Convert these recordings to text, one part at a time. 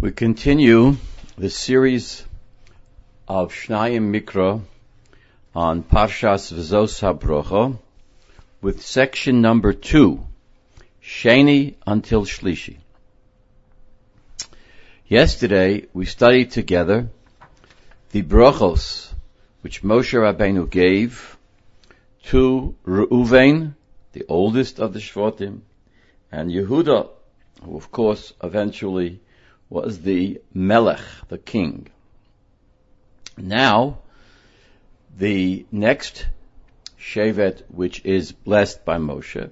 We continue the series of Shnayim Mikra on Parshas V'zos HaBrocha with section number two, Sheni until Shlishi. Yesterday we studied together the brochos which Moshe Rabbeinu gave to Reuven, the oldest of the Shvatim, and Yehuda, who of course eventually was the Melech, the king. Now, the next Shevet which is blessed by Moshe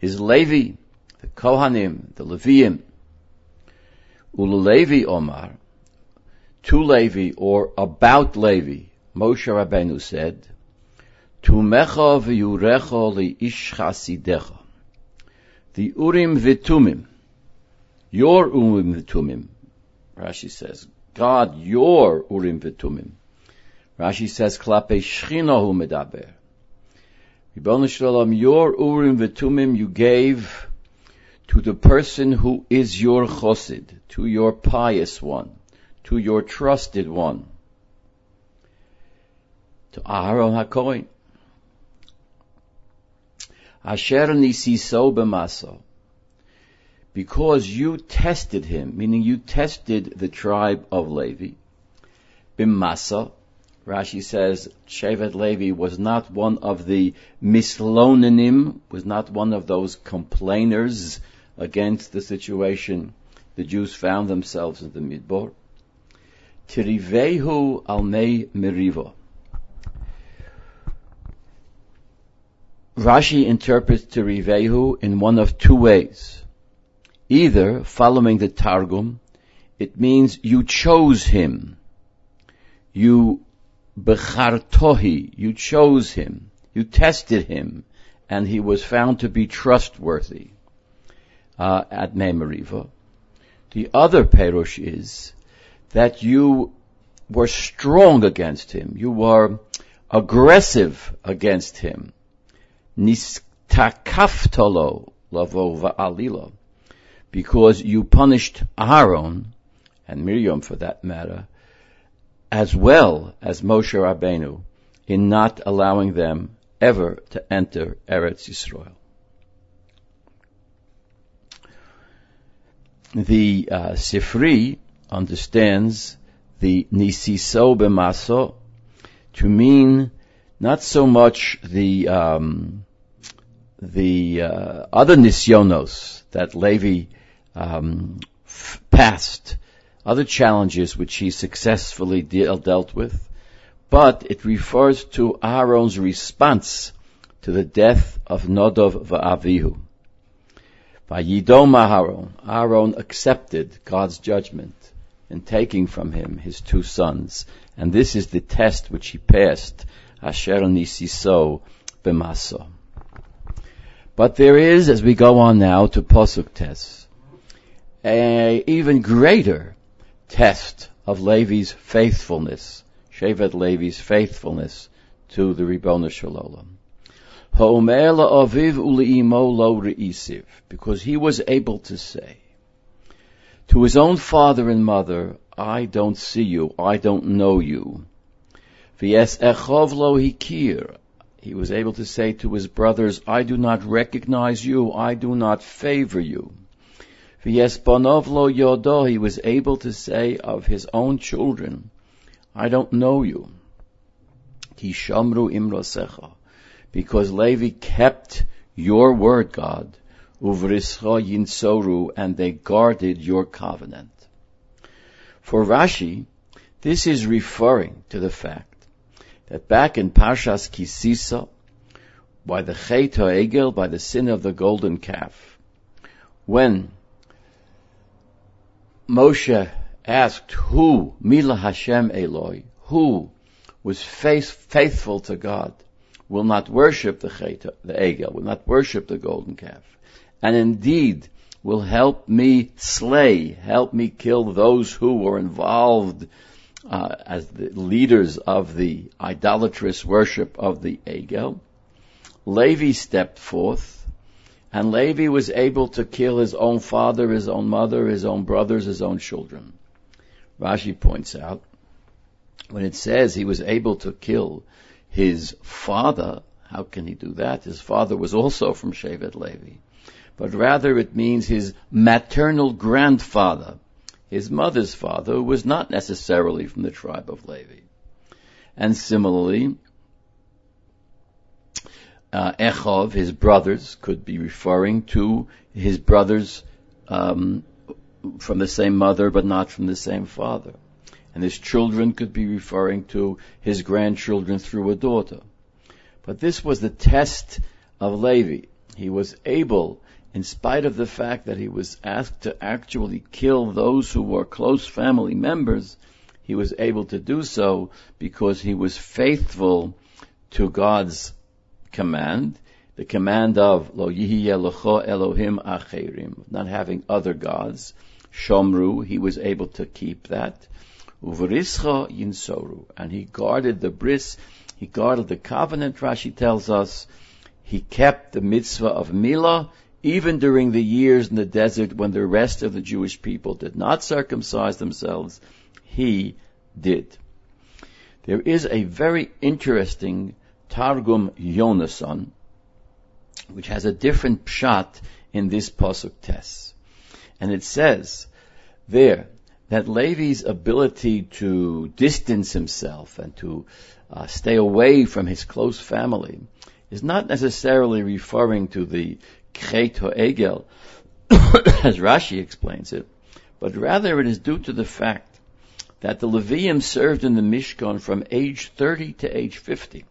is Levi, the Kohanim, the Leviim. Levi Omar, to Levi or about Levi, Moshe Rabbeinu said, Tumecha v'yurecha li ish chasidecha. The Urim v'tumim, your Urim v'tumim, Rashi says, God, your Urim v'tumim. Rashi says, Klape shchinahu medaber. Ribbon Shalom, your Urim v'tumim you gave to the person who is your chosid, to your pious one, to your trusted one, to Aharon HaKohen. Asher nisiso b'maso. Because you tested him, meaning you tested the tribe of Levi. B'masa, Rashi says, Shevet Levi was not one of the mislonanim, was not one of those complainers against the situation the Jews found themselves in the Midbar. Tirivehu almei meriva. Rashi interprets Tirivehu in one of two ways. Either, following the Targum, it means you chose him. You bechartohi, you chose him. You tested him, and he was found to be trustworthy uh, at Mei Meriva. The other perush is that you were strong against him. You were aggressive against him. Nistakaftolo lavo va'alila. Because you punished Aaron, and Miriam for that matter, as well as Moshe Rabbeinu, in not allowing them ever to enter Eretz Yisrael. The uh, Sifri understands the nisiso b'maso to mean not so much the um, the uh, other nisyonos that Levi um, f- passed, other challenges which he successfully de- dealt with, but it refers to Aaron's response to the death of Nodov va'avihu. Vayidom Aaron, Aaron accepted God's judgment in taking from him his two sons, and this is the test which he passed, Asher Nisiso b'maso. But there is, as we go on now to Posuk Tes, a even greater test of Levi's faithfulness, Shevet Levi's faithfulness to the Ribbon Shalom. Because he was able to say to his own father and mother, I don't see you, I don't know you. He was able to say to his brothers, I do not recognize you, I do not favor you. V'yespanov lo yodo. He was able to say of his own children, I don't know you. Kishamru imrosecha because Levi kept your word, God, uvrischa yinsoru, and they guarded your covenant. For Rashi, this is referring to the fact that back in Parshas Kisisa, by the Chet Egel, by the sin of the golden calf, when Moshe asked who, Mila Hashem Eloi, who was faith, faithful to God, will not worship the Cheta, the Egel, will not worship the golden calf, and indeed will help me slay, help me kill those who were involved uh, as the leaders of the idolatrous worship of the Egel. Levi stepped forth And Levi was able to kill his own father, his own mother, his own brothers, his own children. Rashi points out, when it says he was able to kill his father, how can he do that? His father was also from Shevet Levi. But rather it means his maternal grandfather, his mother's father, who was not necessarily from the tribe of Levi. And similarly, uh, Echov, his brothers, could be referring to his brothers um, from the same mother but not from the same father. And his children could be referring to his grandchildren through a daughter. But this was the test of Levi. He was able, in spite of the fact that he was asked to actually kill those who were close family members, he was able to do so because he was faithful to God's command, the command of Lo Lecho Elohim Acherim, not having other gods. Shomru, he was able to keep that. Uverischa Yinsoru, and he guarded the bris, he guarded the covenant, Rashi tells us. He kept the mitzvah of Milah, even during the years in the desert when the rest of the Jewish people did not circumcise themselves, he did. There is a very interesting Targum Yonason, which has a different pshat in this pasuk Tes. And it says there that Levi's ability to distance himself and to uh, stay away from his close family is not necessarily referring to the Chet Egel, as Rashi explains it, but rather it is due to the fact that the Leviim served in the Mishkan from age 30 to age 50.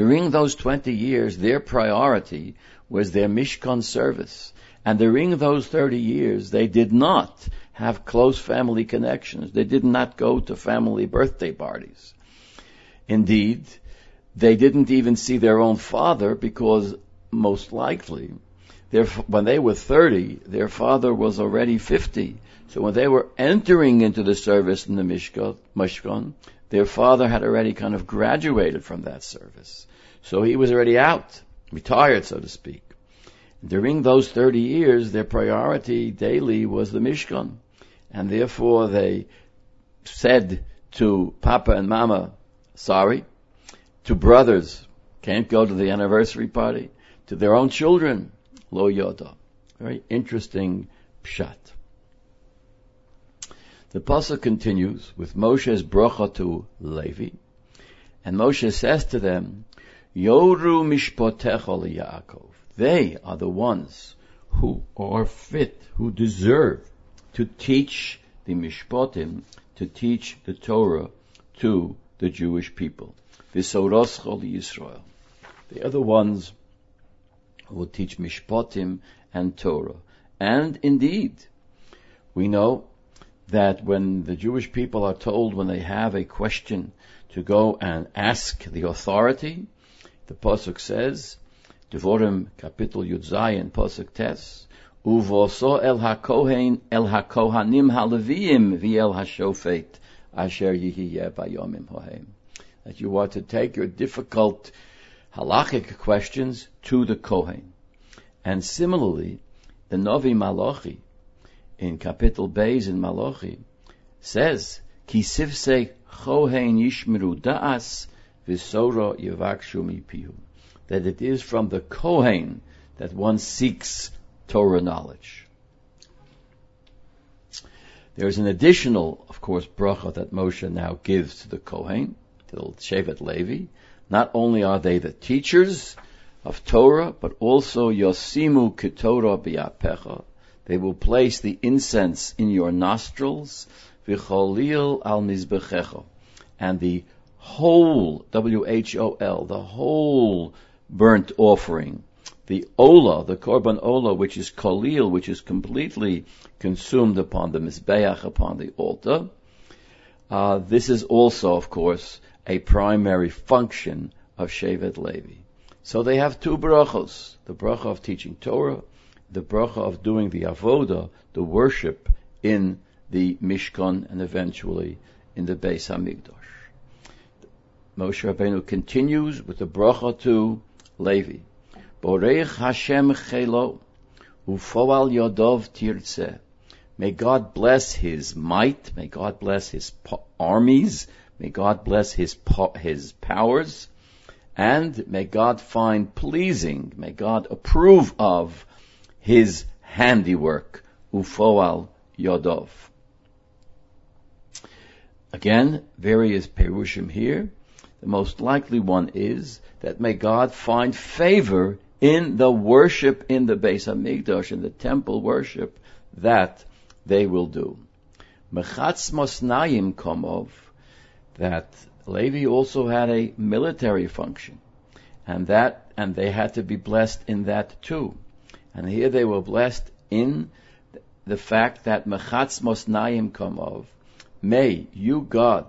During those 20 years, their priority was their Mishkan service. And during those 30 years, they did not have close family connections. They did not go to family birthday parties. Indeed, they didn't even see their own father because most likely, their, when they were 30, their father was already 50. So when they were entering into the service in the Mishkan, Mishkan their father had already kind of graduated from that service. So he was already out, retired, so to speak. During those 30 years, their priority daily was the Mishkan. And therefore they said to Papa and Mama, sorry. To brothers, can't go to the anniversary party. To their own children, lo yoda. Very interesting pshat. The pasuk continues with Moshe's bracha to Levi, and Moshe says to them, Yoru mishpotecha Yaakov. They are the ones who are fit, who deserve to teach the mishpotim, to teach the Torah to the Jewish people. V'soroscha Yisrael. They are the ones who will teach mishpotim and Torah. And indeed, we know that when the Jewish people are told when they have a question to go and ask the authority, the Pasuk says, Devorim Kapitel Yud Pasuk Tes, Uvoso el hakohen el hakohanim halevim v'el hashofet asher yihiyeh bayomim hohem. That you are to take your difficult halachic questions to the Kohen. And similarly, the Novi Malachi, in Kapitel Beis in Malachi says, Ki sivse chohen yishmeru da'as v'sora yivakshu mipihu. That it is from the Kohen that one seeks Torah knowledge. There's an additional, of course, bracha that Moshe now gives to the Kohen, to the Shevet Levi. Not only are they the teachers of Torah, but also Yosimu Ketorah Biapecha, they will place the incense in your nostrils, v'cholil al mizbechecha, and the whole, W-H-O-L, the whole burnt offering, the ola, the korban ola, which is kolil, which is completely consumed upon the mizbeach, upon the altar. Uh, this is also, of course, a primary function of Shevet Levi. So they have two brachos, the bracha of teaching Torah the bracha of doing the avoda, the worship in the Mishkan and eventually in the Beis Hamikdash. Moshe Rabbeinu continues with the bracha to Levi. Borech Hashem Chelo, Ufoal Yodov Tirtzeh. May God bless his might, may God bless his armies, may God bless his, his powers, and may God find pleasing, may God approve of his handiwork, Ufoal Yodov. Again, various perushim here. The most likely one is that may God find favor in the worship in the Beis Hamikdash, in the temple worship that they will do. Mechatz Mosnayim Komov, that Levi also had a military function, and that, and they had to be blessed in that too. And here they were blessed in the fact that Mechatz Mosnayim Komov, may you God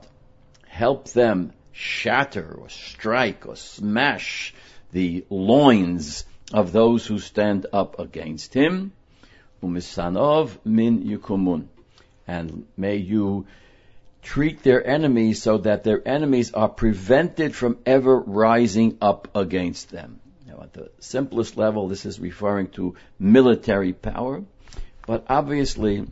help them shatter or strike or smash the loins of those who stand up against him. Umisanov min yukumun. And may you treat their enemies so that their enemies are prevented from ever rising up against them. At the simplest level, this is referring to military power, but obviously,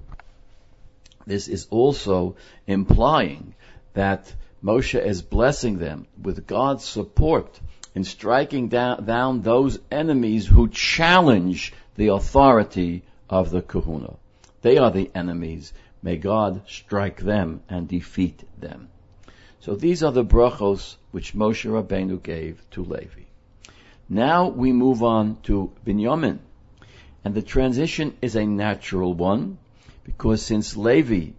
this is also implying that Moshe is blessing them with God's support in striking down, down those enemies who challenge the authority of the kahuna. They are the enemies. May God strike them and defeat them. So these are the brachos which Moshe Rabbeinu gave to Levi. Now we move on to Binyamin. And the transition is a natural one because since Levi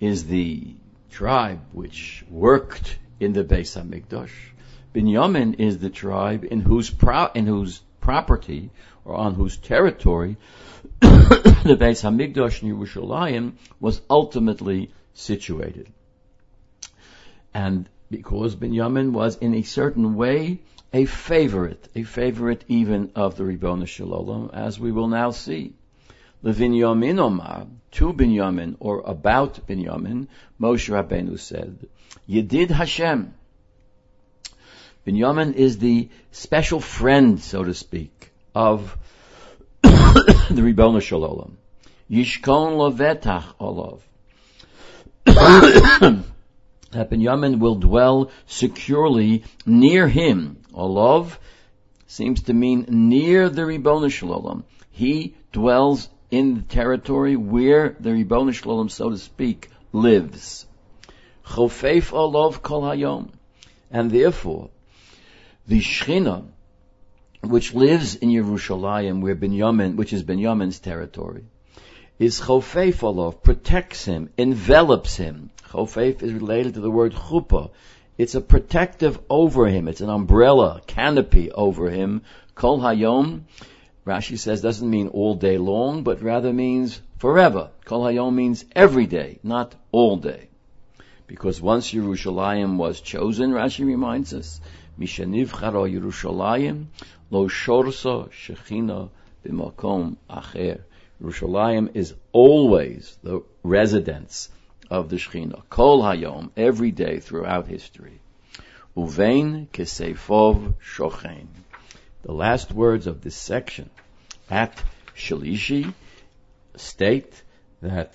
is the tribe which worked in the Beis Hamikdash. Binyamin is the tribe in whose pro- in whose property or on whose territory the Beis Hamikdash in Yerushalayim was ultimately situated. And because Binyamin was in a certain way a favorite, a favorite even of the Ribbon Shalom, as we will now see. Levinyamin Omar, to Binyamin or about Binyamin, Moshe Rabbeinu said, Yedid Hashem. Binyamin is the special friend, so to speak, of the Ribbon Shalom. Yishkon Lovetach Olav. that Binyamin will dwell securely near him. Olav seems to mean near the Ribbon Shalom. He dwells in the territory where the Ribbon Shalom, so to speak, lives. Chofeif Olov Kol Hayom. And therefore, the Shechina, which lives in Yerushalayim, where Binyamin, which is Binyamin's territory, is Chofeif Olov, protects him, envelops him. Chofeif is related to the word chuppah. It's a protective over him. It's an umbrella, canopy over him. Kol Hayom Rashi says doesn't mean all day long, but rather means forever. Kol Hayom means every day, not all day. Because once Yerushalayim was chosen, Rashi reminds us, Mishaniv Charo Yerushalayim, Lo Shorso Shechina B'Makom Acher. Yerushalayim is always the residence of the Shechina. Kol Hayom, every day throughout history. Uvein Kesefov Shochen. The last words of this section at Shalishi state that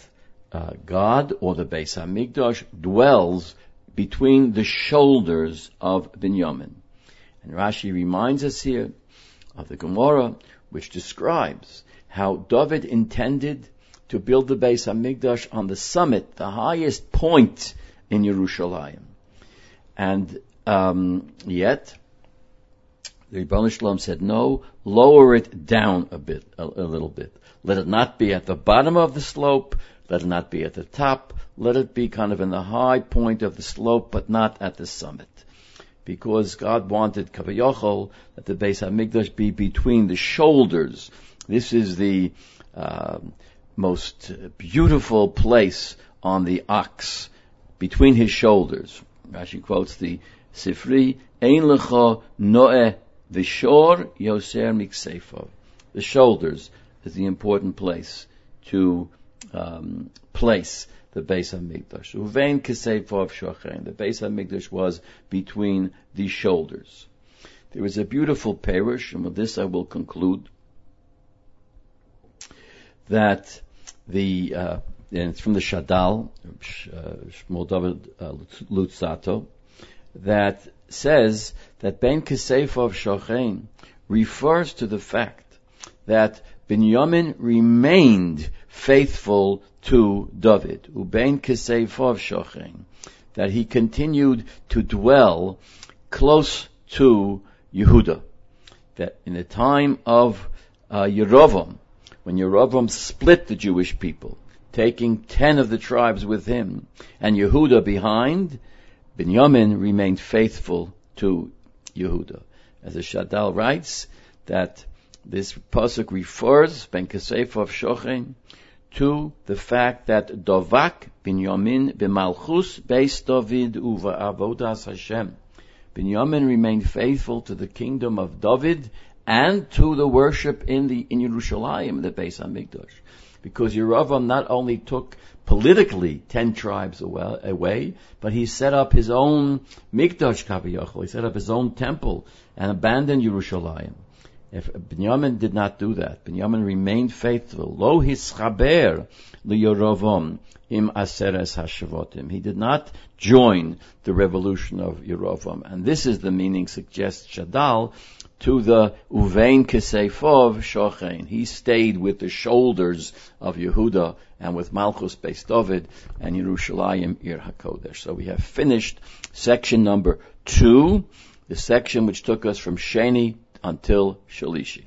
uh, God or the Beis Hamikdash dwells between the shoulders of Binyamin. And Rashi reminds us here of the Gemara, which describes how David intended to build the Beis Hamikdash on the summit, the highest point in Yerushalayim. And um, yet, the Rebbe Shalom said, no, lower it down a bit, a, a little bit. Let it not be at the bottom of the slope. Let it not be at the top. Let it be kind of in the high point of the slope, but not at the summit. Because God wanted Kavayochol that the Beis Hamikdash be between the shoulders. This is the uh, most beautiful place on the ox, between his shoulders. Rashi quotes the Sifri, Ein lecha noeh the shor yoser miksefo. The shoulders is the important place to um, place the Beis Hamikdash. Uvein kisefov shochen. The Beis Hamikdash was between the shoulders. There is a beautiful parish, and with this I will conclude, that the, uh, and it's from the Shadal, Shmuel David uh, Luzzatto, that says that Ben Kisef of Shochein refers to the fact that Binyamin remained faithful to David, Ubein Kisefov Shochein, that he continued to dwell close to Yehuda. That in the time of uh, Yerovam, when Yerovam split the Jewish people, taking ten of the tribes with him, and Yehuda behind, Binyamin remained faithful to Yehuda. As the Shadal writes, that this pasuk refers, Ben Kesef of Shochen, to the fact that Dovak Binyamin b'malchus beis David uva avodas Hashem. Binyamin remained faithful to the kingdom of David and to the worship in the in Yerushalayim, the Beis Hamikdash because Yeravam not only took politically ten tribes away, but he set up his own mikdash kaviyachol. He set up his own temple and abandoned Yerushalayim. If Binyamin did not do that, Binyamin remained faithful. Lo hischaber liyorovam im aseres hashavotim. He did not join the revolution of Yerovam. And this is the meaning, suggests Shadal, to the Uvein Kisefov Shochein. He stayed with the shoulders of Yehuda and with Malchus Beis David and Yerushalayim Ir HaKodesh. So we have finished section number two, the section which took us from Sheni until Shalishi.